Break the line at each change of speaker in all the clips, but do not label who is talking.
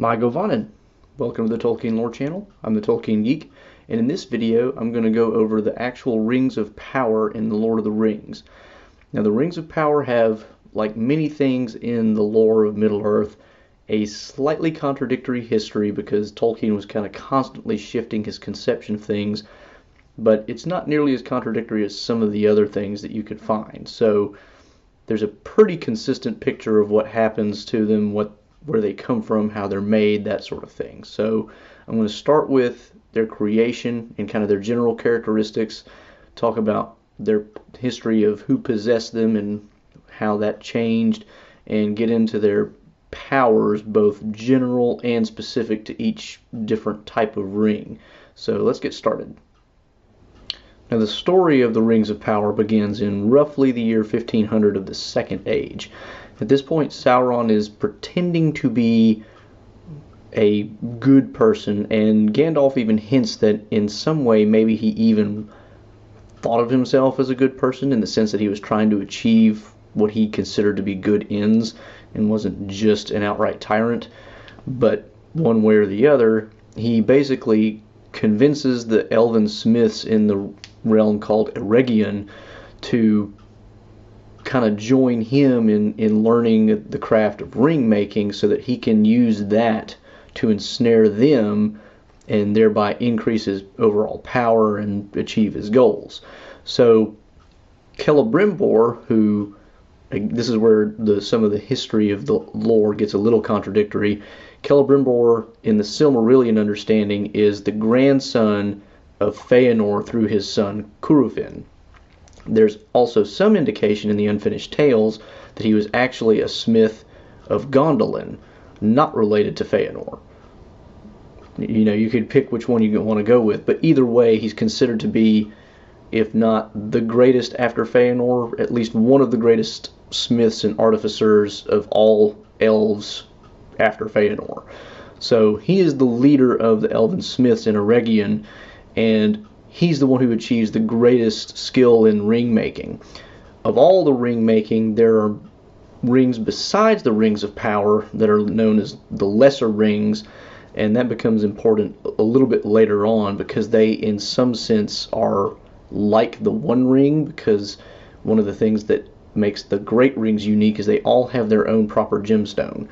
Mae govannen. Welcome to the Tolkien Lore channel. I'm the Tolkien Geek, and in this video I'm going to go over the actual Rings of Power in the Lord of the Rings. Now the Rings of Power have, like many things in the lore of Middle-earth, a slightly contradictory history because Tolkien was kind of constantly shifting his conception of things, but it's not nearly as contradictory as some of the other things that you could find. So there's a pretty consistent picture of what happens to them, what where they come from, how they're made, that sort of thing. So I'm going to start with their creation and kind of their general characteristics, talk about their history of who possessed them and how that changed, and get into their powers, both general and specific to each different type of ring. So let's get started. Now, the story of the Rings of Power begins in roughly the year 1500 of the Second Age. At this point, Sauron is pretending to be a good person, and Gandalf even hints that in some way maybe he even thought of himself as a good person in the sense that he was trying to achieve what he considered to be good ends and wasn't just an outright tyrant. But one way or the other, he basically convinces the elven smiths in the realm called Eregion to kind of join him in, in learning the craft of ring making so that he can use that to ensnare them and thereby increase his overall power and achieve his goals. So Celebrimbor, who this is where the some of the history of the lore gets a little contradictory. Celebrimbor, in the Silmarillion understanding, is the grandson of Feanor through his son Curufin. There's also some indication in the Unfinished Tales that he was actually a smith of Gondolin, not related to Feanor. You know, you could pick which one you want to go with, but either way, he's considered to be, if not the greatest after Feanor, at least one of the greatest smiths and artificers of all elves after Feanor. So he is the leader of the elven smiths in Eregion, and he's the one who achieves the greatest skill in ring making. Of all the ring making, there are rings besides the rings of power that are known as the lesser rings, and that becomes important a little bit later on because they, in some sense, are like the one ring because one of the things that makes the great rings unique is they all have their own proper gemstone.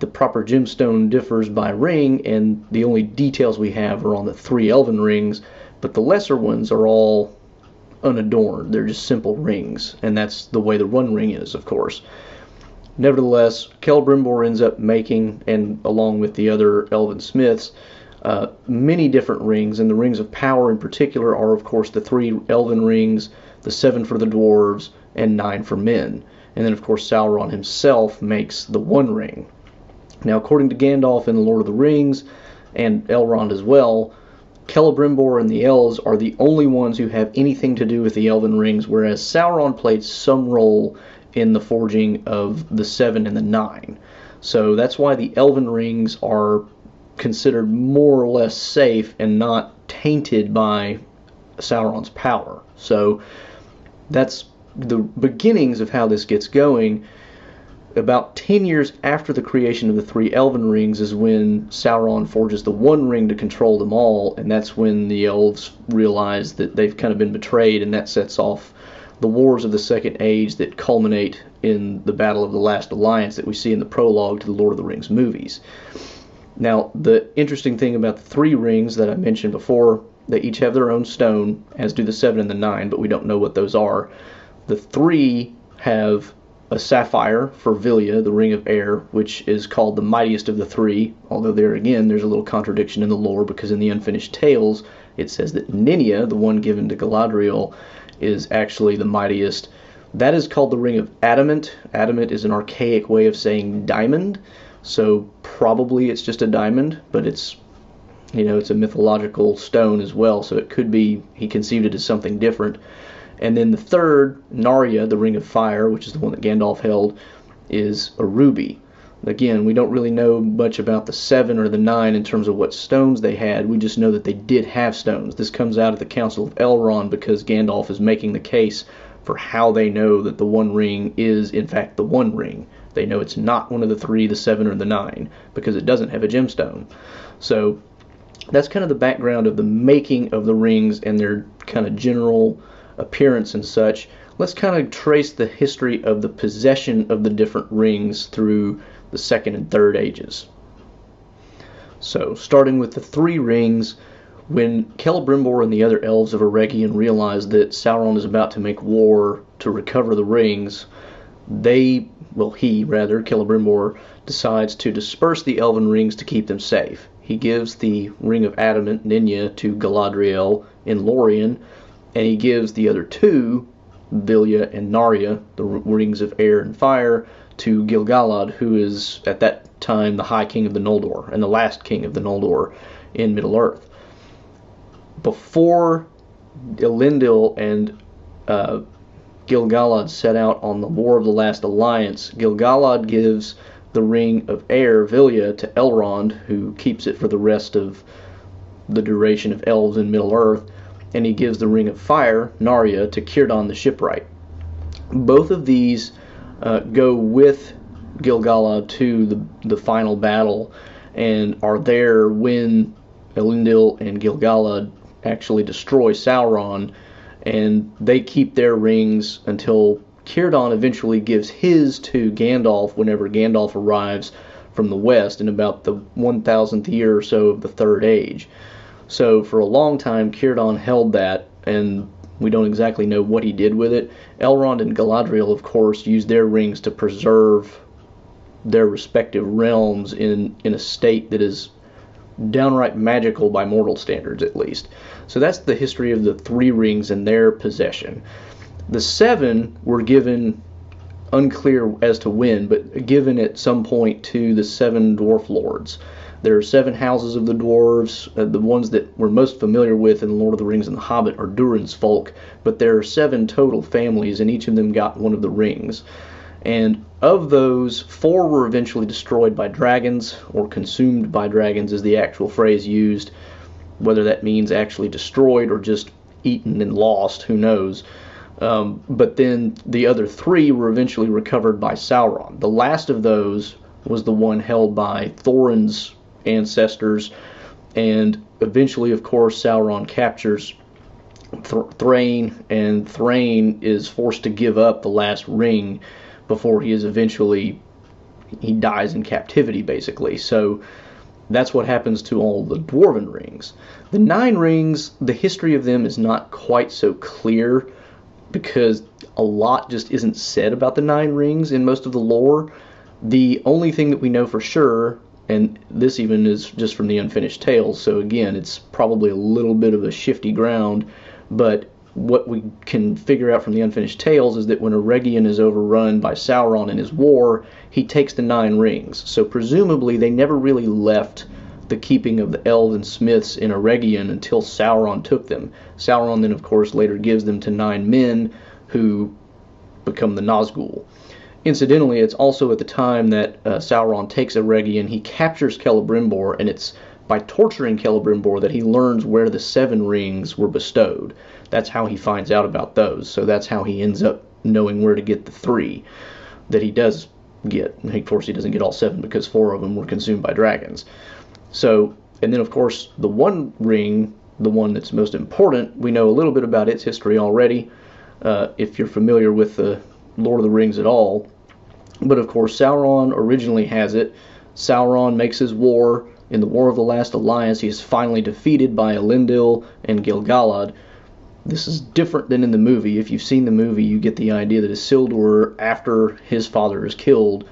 The proper gemstone differs by ring, and the only details we have are on the three elven rings, but the lesser ones are all unadorned. They're just simple rings, and that's the way the one ring is, of course. Nevertheless, Celebrimbor ends up making, and along with the other elven smiths, uh, many different rings, and the rings of power in particular are, of course, the three elven rings, the seven for the dwarves, and nine for men. And then, of course, Sauron himself makes the One Ring. Now, according to Gandalf in The Lord of the Rings, and Elrond as well, Celebrimbor and the elves are the only ones who have anything to do with the elven rings, whereas Sauron played some role in the forging of the seven and the nine. So that's why the elven rings are considered more or less safe and not tainted by Sauron's power. So that's the beginnings of how this gets going about 10 years after the creation of the three elven rings is when Sauron forges the one ring to control them all, and that's when the elves realize that they've kind of been betrayed, and that sets off the wars of the Second Age that culminate in the Battle of the Last Alliance that we see in the prologue to the Lord of the Rings movies. Now, the interesting thing about the three rings that I mentioned before, they each have their own stone, as do the seven and the nine, but we don't know what those are. The three have a sapphire for Vilya, the Ring of Air, which is called the mightiest of the three. Although there again, there's a little contradiction in the lore because in the Unfinished Tales, it says that Nenya, the one given to Galadriel, is actually the mightiest. That is called the Ring of Adamant. Adamant is an archaic way of saying diamond, so probably it's just a diamond, but it's you know it's a mythological stone as well, so it could be he conceived it as something different. And then the third, Narya, the Ring of Fire, which is the one that Gandalf held, is a ruby. Again, we don't really know much about the seven or the nine in terms of what stones they had. We just know that they did have stones. This comes out of the Council of Elrond because Gandalf is making the case for how they know that the One Ring is, in fact, the One Ring. They know it's not one of the three, the seven, or the nine because it doesn't have a gemstone. So that's kind of the background of the making of the rings and their kind of general appearance and such. Let's kind of trace the history of the possession of the different rings through the second and third ages. So, starting with the three rings, when Celebrimbor and the other elves of Eregion realize that Sauron is about to make war to recover the rings, they, well, he rather, Celebrimbor, decides to disperse the elven rings to keep them safe. He gives the Ring of Adamant, Nenya, to Galadriel in Lorien, and he gives the other two, Vilya and Narya, the Rings of Air and Fire, to Gil-galad, who is at that time the High King of the Noldor and the last King of the Noldor in Middle Earth. Before Elendil and uh, Gil-galad set out on the War of the Last Alliance, Gil-galad gives the Ring of Air, Vilya, to Elrond, who keeps it for the rest of the duration of Elves in Middle Earth, and he gives the Ring of Fire, Narya, to Círdan the Shipwright. Both of these uh, go with Gil-galad to the, the final battle and are there when Elendil and Gil-galad actually destroy Sauron, and they keep their rings until Círdan eventually gives his to Gandalf whenever Gandalf arrives from the west in about the 1000th year or so of the Third Age. So for a long time, Círdan held that, and we don't exactly know what he did with it. Elrond and Galadriel, of course, used their rings to preserve their respective realms in, in a state that is downright magical by mortal standards, at least. So that's the history of the three rings and their possession. The seven were given unclear as to when, but given at some point to the seven dwarf lords. There are seven houses of the dwarves. Uh, the ones that we're most familiar with in Lord of the Rings and The Hobbit are Durin's folk, but there are seven total families, and each of them got one of the rings. And of those, four were eventually destroyed by dragons, or consumed by dragons is the actual phrase used. Whether that means actually destroyed or just eaten and lost, who knows. Um, but then the other three were eventually recovered by Sauron. The last of those was the one held by Thorin's ancestors, and eventually, of course, Sauron captures Thrain, and Thrain is forced to give up the last ring before he is eventually he dies in captivity basically. So that's what happens to all the dwarven rings. The nine rings, the history of them is not quite so clear because a lot just isn't said about the nine rings in most of the lore. The only thing that we know for sure, and this even is just from the unfinished tales, so again, it's probably a little bit of a shifty ground, but what we can figure out from the unfinished tales is that when Eregion is overrun by Sauron in his war, he takes the nine rings. So presumably they never really left the keeping of the elves and smiths in Eregion until Sauron took them. Sauron then, of course, later gives them to nine men who become the Nazgul. Incidentally, it's also at the time that uh, Sauron takes Eregion, he captures Celebrimbor, and it's by torturing Celebrimbor that he learns where the seven rings were bestowed. That's how he finds out about those. So that's how he ends up knowing where to get the three that he does get. And of course, he doesn't get all seven because four of them were consumed by dragons. So, and then of course, the one ring, the one that's most important, we know a little bit about its history already. Uh, if you're familiar with the Lord of the Rings at all. But of course, Sauron originally has it. Sauron makes his war. In the War of the Last Alliance, he is finally defeated by Elendil and Gil-galad, this is different than in the movie. If you've seen the movie, you get the idea that Isildur, after his father is killed,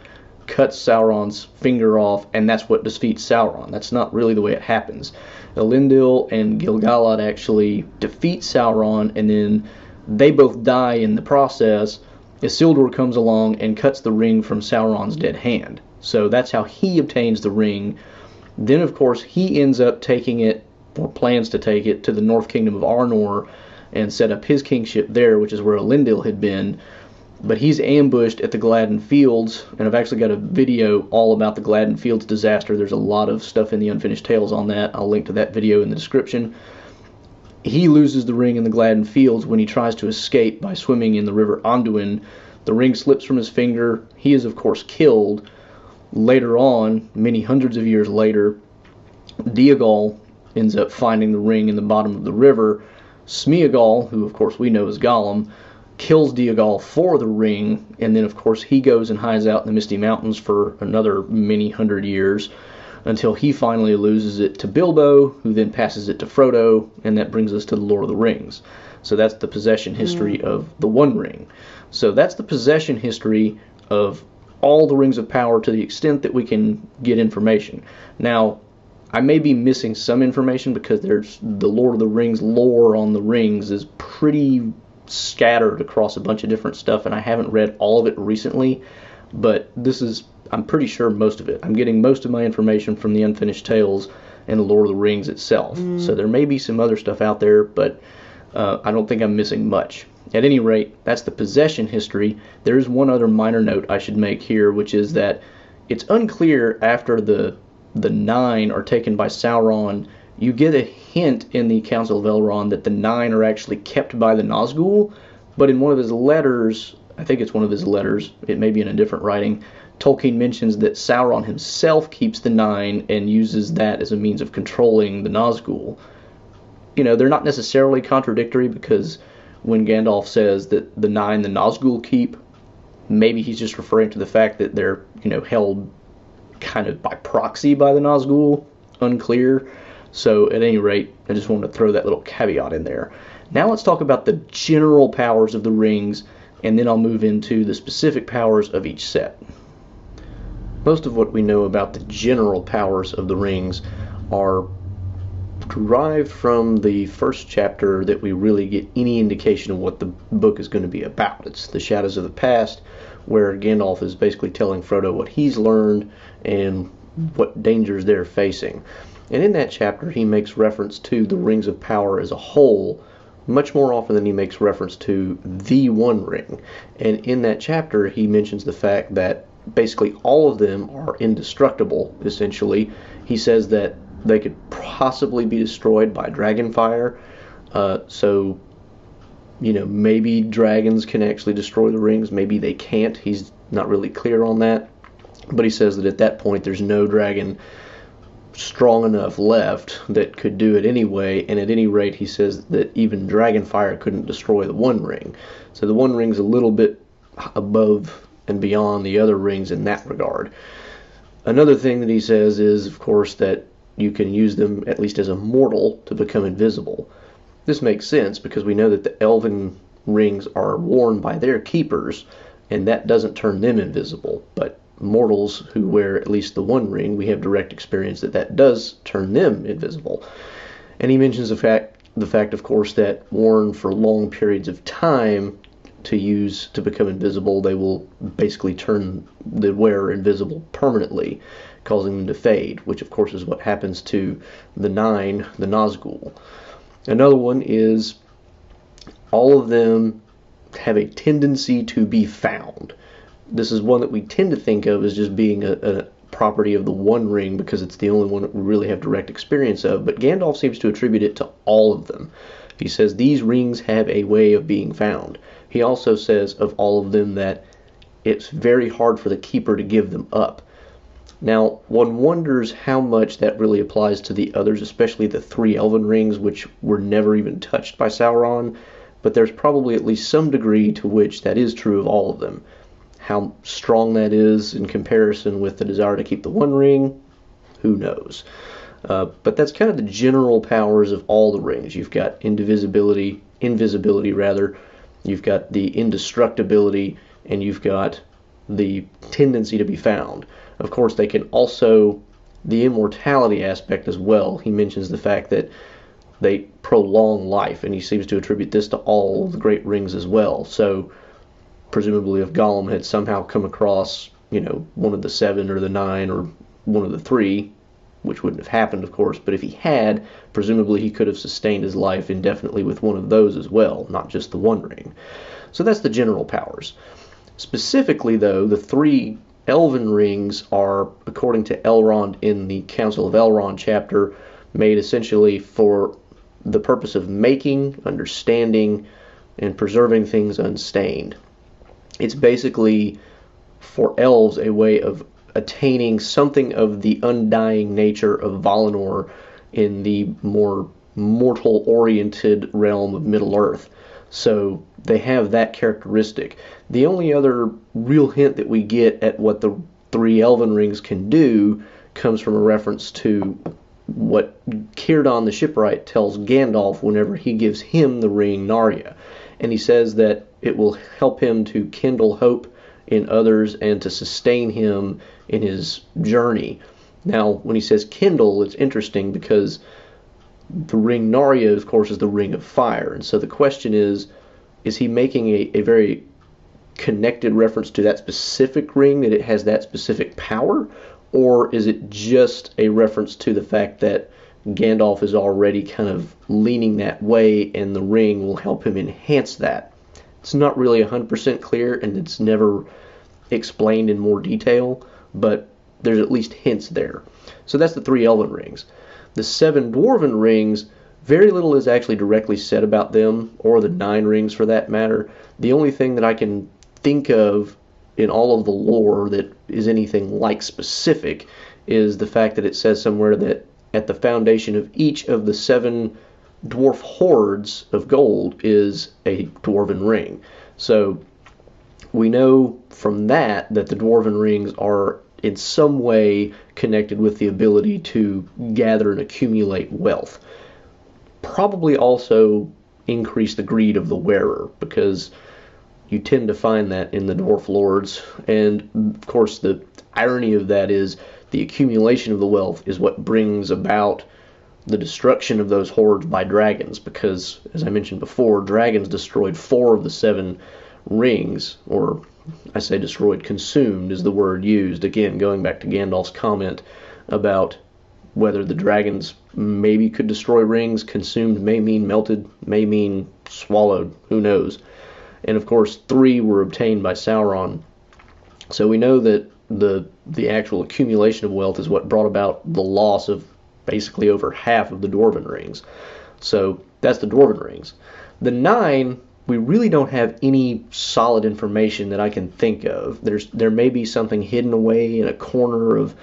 cuts Sauron's finger off, and that's what defeats Sauron. That's not really the way it happens. Elendil and Gil-galad actually defeat Sauron, and then they both die in the process. Isildur comes along and cuts the ring from Sauron's dead hand. So that's how he obtains the ring. Then, of course, he ends up taking it, or plans to take it, to the North Kingdom of Arnor and set up his kingship there, which is where Elendil had been. But he's ambushed at the Gladden Fields, and I've actually got a video all about the Gladden Fields disaster. There's a lot of stuff in the Unfinished Tales on that. I'll link to that video in the description. He loses the ring in the Gladden Fields when he tries to escape by swimming in the river Anduin. The ring slips from his finger. He is, of course, killed. Later on, many hundreds of years later, Deagol ends up finding the ring in the bottom of the river. Smeagol, who of course we know as Gollum, kills Deagol for the ring, and then of course he goes and hides out in the Misty Mountains for another many hundred years until he finally loses it to Bilbo, who then passes it to Frodo, and that brings us to the Lord of the Rings. So that's the possession history mm. of the One Ring. So that's the possession history of all the rings of power to the extent that we can get information. Now, I may be missing some information because there's the Lord of the Rings lore on the rings is pretty scattered across a bunch of different stuff, and I haven't read all of it recently. But this is, I'm pretty sure most of it. I'm getting most of my information from the Unfinished Tales and the Lord of the Rings itself. Mm. So there may be some other stuff out there, but uh, I don't think I'm missing much. At any rate, that's the possession history. There is one other minor note I should make here, which is that it's unclear after the the nine are taken by Sauron. You get a hint in the Council of Elrond that the nine are actually kept by the Nazgul, but in one of his letters, I think it's one of his letters, it may be in a different writing, Tolkien mentions that Sauron himself keeps the nine and uses that as a means of controlling the Nazgul. You know, they're not necessarily contradictory because when Gandalf says that the nine the Nazgul keep, maybe he's just referring to the fact that they're, you know, held kind of by proxy by the Nazgul. Unclear. So at any rate, I just wanted to throw that little caveat in there. Now let's talk about the general powers of the rings, and then I'll move into the specific powers of each set. Most of what we know about the general powers of the rings are derived from the first chapter that we really get any indication of what the book is going to be about. It's the Shadows of the Past, where Gandalf is basically telling Frodo what he's learned and what dangers they're facing. And in that chapter, he makes reference to the rings of power as a whole much more often than he makes reference to the one ring. And in that chapter, he mentions the fact that basically all of them are indestructible, essentially. He says that they could possibly be destroyed by dragon fire. Uh, so, you know, maybe dragons can actually destroy the rings, maybe they can't. He's not really clear on that. But he says that at that point, there's no dragon strong enough left that could do it anyway. And at any rate, he says that even dragon fire couldn't destroy the One Ring. So the One Ring's a little bit above and beyond the other rings in that regard. Another thing that he says is, of course, that you can use them at least as a mortal to become invisible. This makes sense because we know that the elven rings are worn by their keepers, and that doesn't turn them invisible. But mortals who wear at least the one ring, we have direct experience that that does turn them invisible. And he mentions the fact, the fact, of course, that worn for long periods of time to use to become invisible, they will basically turn the wearer invisible permanently causing them to fade, which of course is what happens to the nine, the Nazgul. Another one is all of them have a tendency to be found. This is one that we tend to think of as just being a, a property of the One Ring because it's the only one that we really have direct experience of, but Gandalf seems to attribute it to all of them. He says these rings have a way of being found. He also says of all of them that it's very hard for the keeper to give them up. Now, one wonders how much that really applies to the others, especially the three elven rings, which were never even touched by Sauron, but there's probably at least some degree to which that is true of all of them. How strong that is in comparison with the desire to keep the one ring, who knows? Uh, but that's kind of the general powers of all the rings. You've got indivisibility, invisibility rather. You've got the indestructibility, and you've got the tendency to be found. Of course, they can also, the immortality aspect as well. He mentions the fact that they prolong life, and he seems to attribute this to all the great rings as well. So, presumably, if Gollum had somehow come across, you know, one of the seven or the nine or one of the three, which wouldn't have happened, of course, but if he had, presumably he could have sustained his life indefinitely with one of those as well, not just the one ring. So that's the general powers. Specifically, though, the three elven rings are, according to Elrond in the Council of Elrond chapter, made essentially for the purpose of making, understanding, and preserving things unstained. it's basically for elves a way of attaining something of the undying nature of Valinor in the more mortal oriented realm of Middle Earth. So they have that characteristic. The only other real hint that we get at what the three elven rings can do comes from a reference to what Círdan the shipwright tells Gandalf whenever he gives him the ring Narya. And he says that it will help him to kindle hope in others and to sustain him in his journey. Now, when he says kindle, it's interesting because the ring Narya, of course, is the ring of fire. And so the question is is he making a, a very connected reference to that specific ring, that it has that specific power? Or is it just a reference to the fact that Gandalf is already kind of leaning that way and the ring will help him enhance that? It's not really 100% clear and it's never explained in more detail, but there's at least hints there. So that's the three elven rings. The seven dwarven rings, very little is actually directly said about them, or the nine rings for that matter. The only thing that I can think of in all of the lore that is anything like specific is the fact that it says somewhere that at the foundation of each of the seven dwarf hoards of gold is a dwarven ring. So we know from that that the dwarven rings are in some way connected with the ability to gather and accumulate wealth. Probably also increase the greed of the wearer because you tend to find that in the dwarf lords. And of course, the irony of that is the accumulation of the wealth is what brings about the destruction of those hoards by dragons because, as I mentioned before, dragons destroyed four of the seven rings, or I say destroyed, consumed is the word used. Again, going back to Gandalf's comment about whether the dragons maybe could destroy rings, consumed may mean melted, may mean swallowed, who knows. And of course, three were obtained by Sauron. So we know that the the actual accumulation of wealth is what brought about the loss of basically over half of the dwarven rings. So that's the dwarven rings. The nine we really don't have any solid information that I can think of. There's there may be something hidden away in a corner of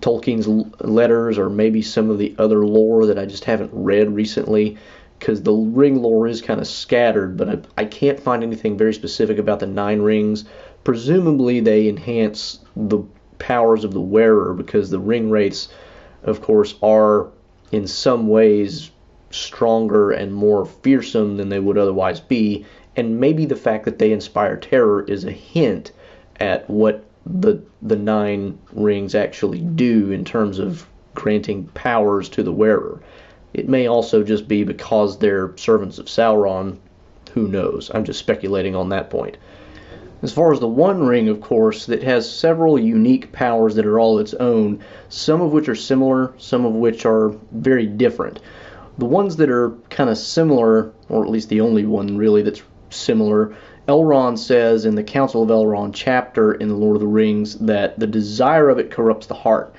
Tolkien's letters, or maybe some of the other lore that I just haven't read recently, because the ring lore is kind of scattered. But I, I can't find anything very specific about the nine rings. Presumably, they enhance the powers of the wearer because the Ringwraiths, of course, are in some ways stronger and more fearsome than they would otherwise be. And maybe the fact that they inspire terror is a hint at what the the nine rings actually do in terms of granting powers to the wearer. It may also just be because they're servants of Sauron. Who knows? I'm just speculating on that point. As far as the One Ring, of course, that has several unique powers that are all its own, some of which are similar, some of which are very different. The ones that are kind of similar, or at least the only one really that's similar, Elrond says in the Council of Elrond chapter in The Lord of the Rings that the desire of it corrupts the heart.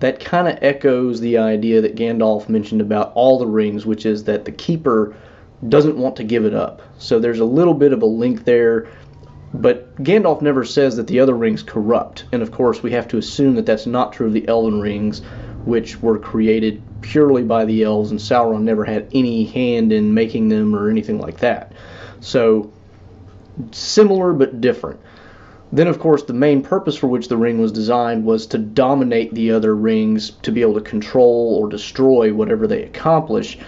That kind of echoes the idea that Gandalf mentioned about all the rings, which is that the keeper doesn't want to give it up. So there's a little bit of a link there, but Gandalf never says that the other rings corrupt. And of course, we have to assume that that's not true of the Elven rings, which were created purely by the elves, and Sauron never had any hand in making them or anything like that. So, similar but different. Then, of course, the main purpose for which the ring was designed was to dominate the other rings, to be able to control or destroy whatever they accomplish.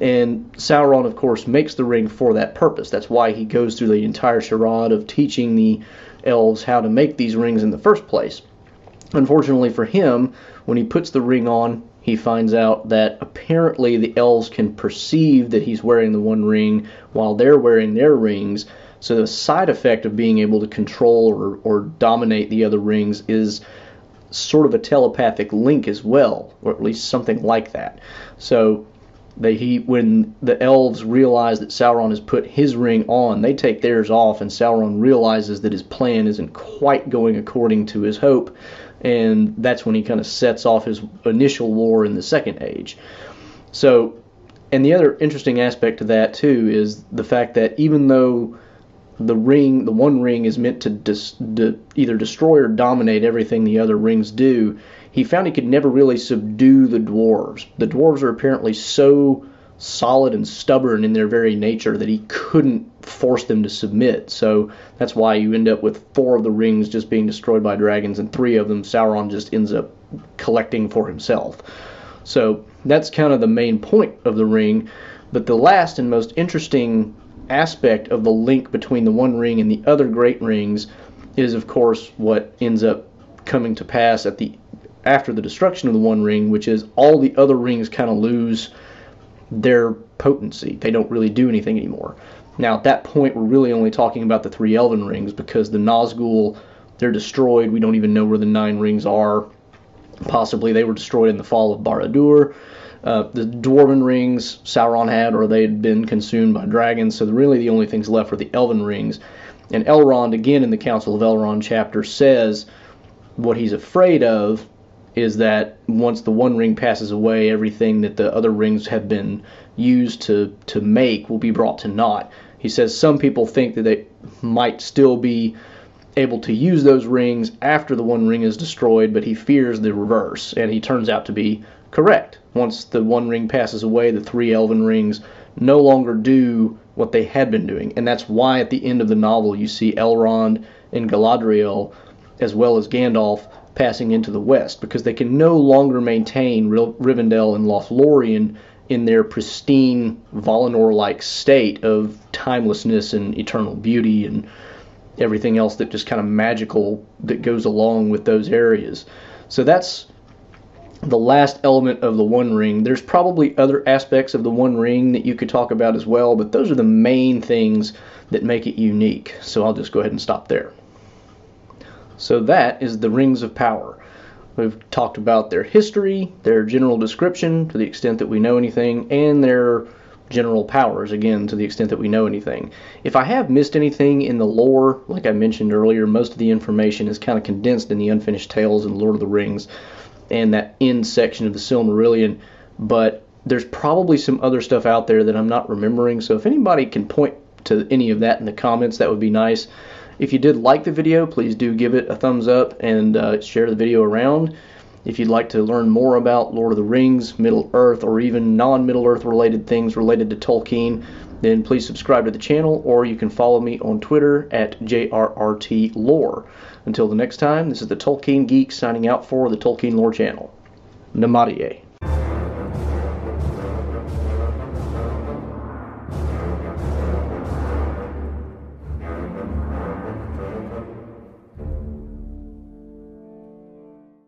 And Sauron, of course, makes the ring for that purpose. That's why he goes through the entire charade of teaching the elves how to make these rings in the first place. Unfortunately for him, when he puts the ring on, he finds out that apparently the elves can perceive that he's wearing the one ring while they're wearing their rings. So the side effect of being able to control or, or dominate the other rings is sort of a telepathic link as well, or at least something like that. So they he when the elves realize that Sauron has put his ring on, they take theirs off, and Sauron realizes that his plan isn't quite going according to his hope and that's when he kind of sets off his initial war in the Second Age. So, and the other interesting aspect to that too is the fact that even though the ring, the one ring, is meant to dis, de, either destroy or dominate everything the other rings do. He found he could never really subdue the dwarves. The dwarves are apparently so solid and stubborn in their very nature that he couldn't force them to submit. So that's why you end up with four of the rings just being destroyed by dragons, and three of them Sauron just ends up collecting for himself. So that's kind of the main point of the ring. But the last and most interesting aspect of the link between the One Ring and the other great rings is, of course, what ends up coming to pass at the after the destruction of the One Ring, which is all the other rings kind of lose their potency. They don't really do anything anymore. Now, at that point, we're really only talking about the three Elven rings because the Nazgul, they're destroyed. We don't even know where the nine rings are. Possibly they were destroyed in the fall of Barad-dûr. Uh, the dwarven rings Sauron had, or they had been consumed by dragons. So really, the only things left were the elven rings. And Elrond, again in the Council of Elrond chapter, says what he's afraid of is that once the one ring passes away, everything that the other rings have been used to to make will be brought to naught. He says some people think that they might still be able to use those rings after the one ring is destroyed, but he fears the reverse, and he turns out to be correct. Once the one ring passes away, the three elven rings no longer do what they had been doing, and that's why at the end of the novel you see Elrond and Galadriel, as well as Gandalf, passing into the west, because they can no longer maintain Rivendell and Lothlorien in their pristine Valinor-like state of timelessness and eternal beauty and everything else that just kind of magical that goes along with those areas. So that's the last element of the One Ring. There's probably other aspects of the One Ring that you could talk about as well, but those are the main things that make it unique. So I'll just go ahead and stop there. So that is the Rings of Power. We've talked about their history, their general description to the extent that we know anything, and their general powers, again, to the extent that we know anything. If I have missed anything in the lore, like I mentioned earlier, most of the information is kind of condensed in the Unfinished Tales and Lord of the Rings and that end section of the Silmarillion, but there's probably some other stuff out there that I'm not remembering, so if anybody can point to any of that in the comments, that would be nice. If you did like the video, please do give it a thumbs up and uh, share the video around. If you'd like to learn more about Lord of the Rings, Middle Earth, or even non-Middle Earth related things related to Tolkien, then please subscribe to the channel or you can follow me on Twitter at JRRTLore. Until the next time, this is the Tolkien Geek signing out for the Tolkien Lore channel. Namaste.